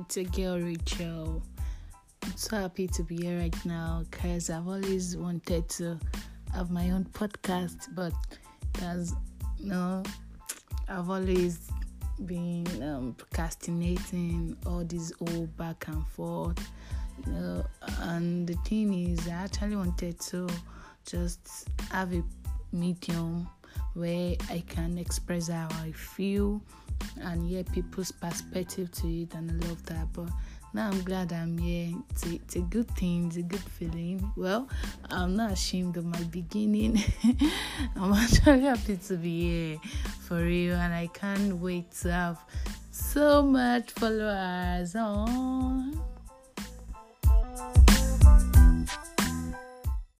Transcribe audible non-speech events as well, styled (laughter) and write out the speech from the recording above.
it's your girl Rachel. I'm so happy to be here right now because I've always wanted to have my own podcast, but there's no, I've always been um, procrastinating all this old back and forth, you know. And the thing is, I actually wanted to just have a medium where I can express how I feel and hear people's perspective to it, and I love that. But now I'm glad I'm here. It's a, it's a good thing, it's a good feeling. Well, I'm not ashamed of my beginning. (laughs) I'm actually happy to be here for real, and I can't wait to have so much followers. Aww.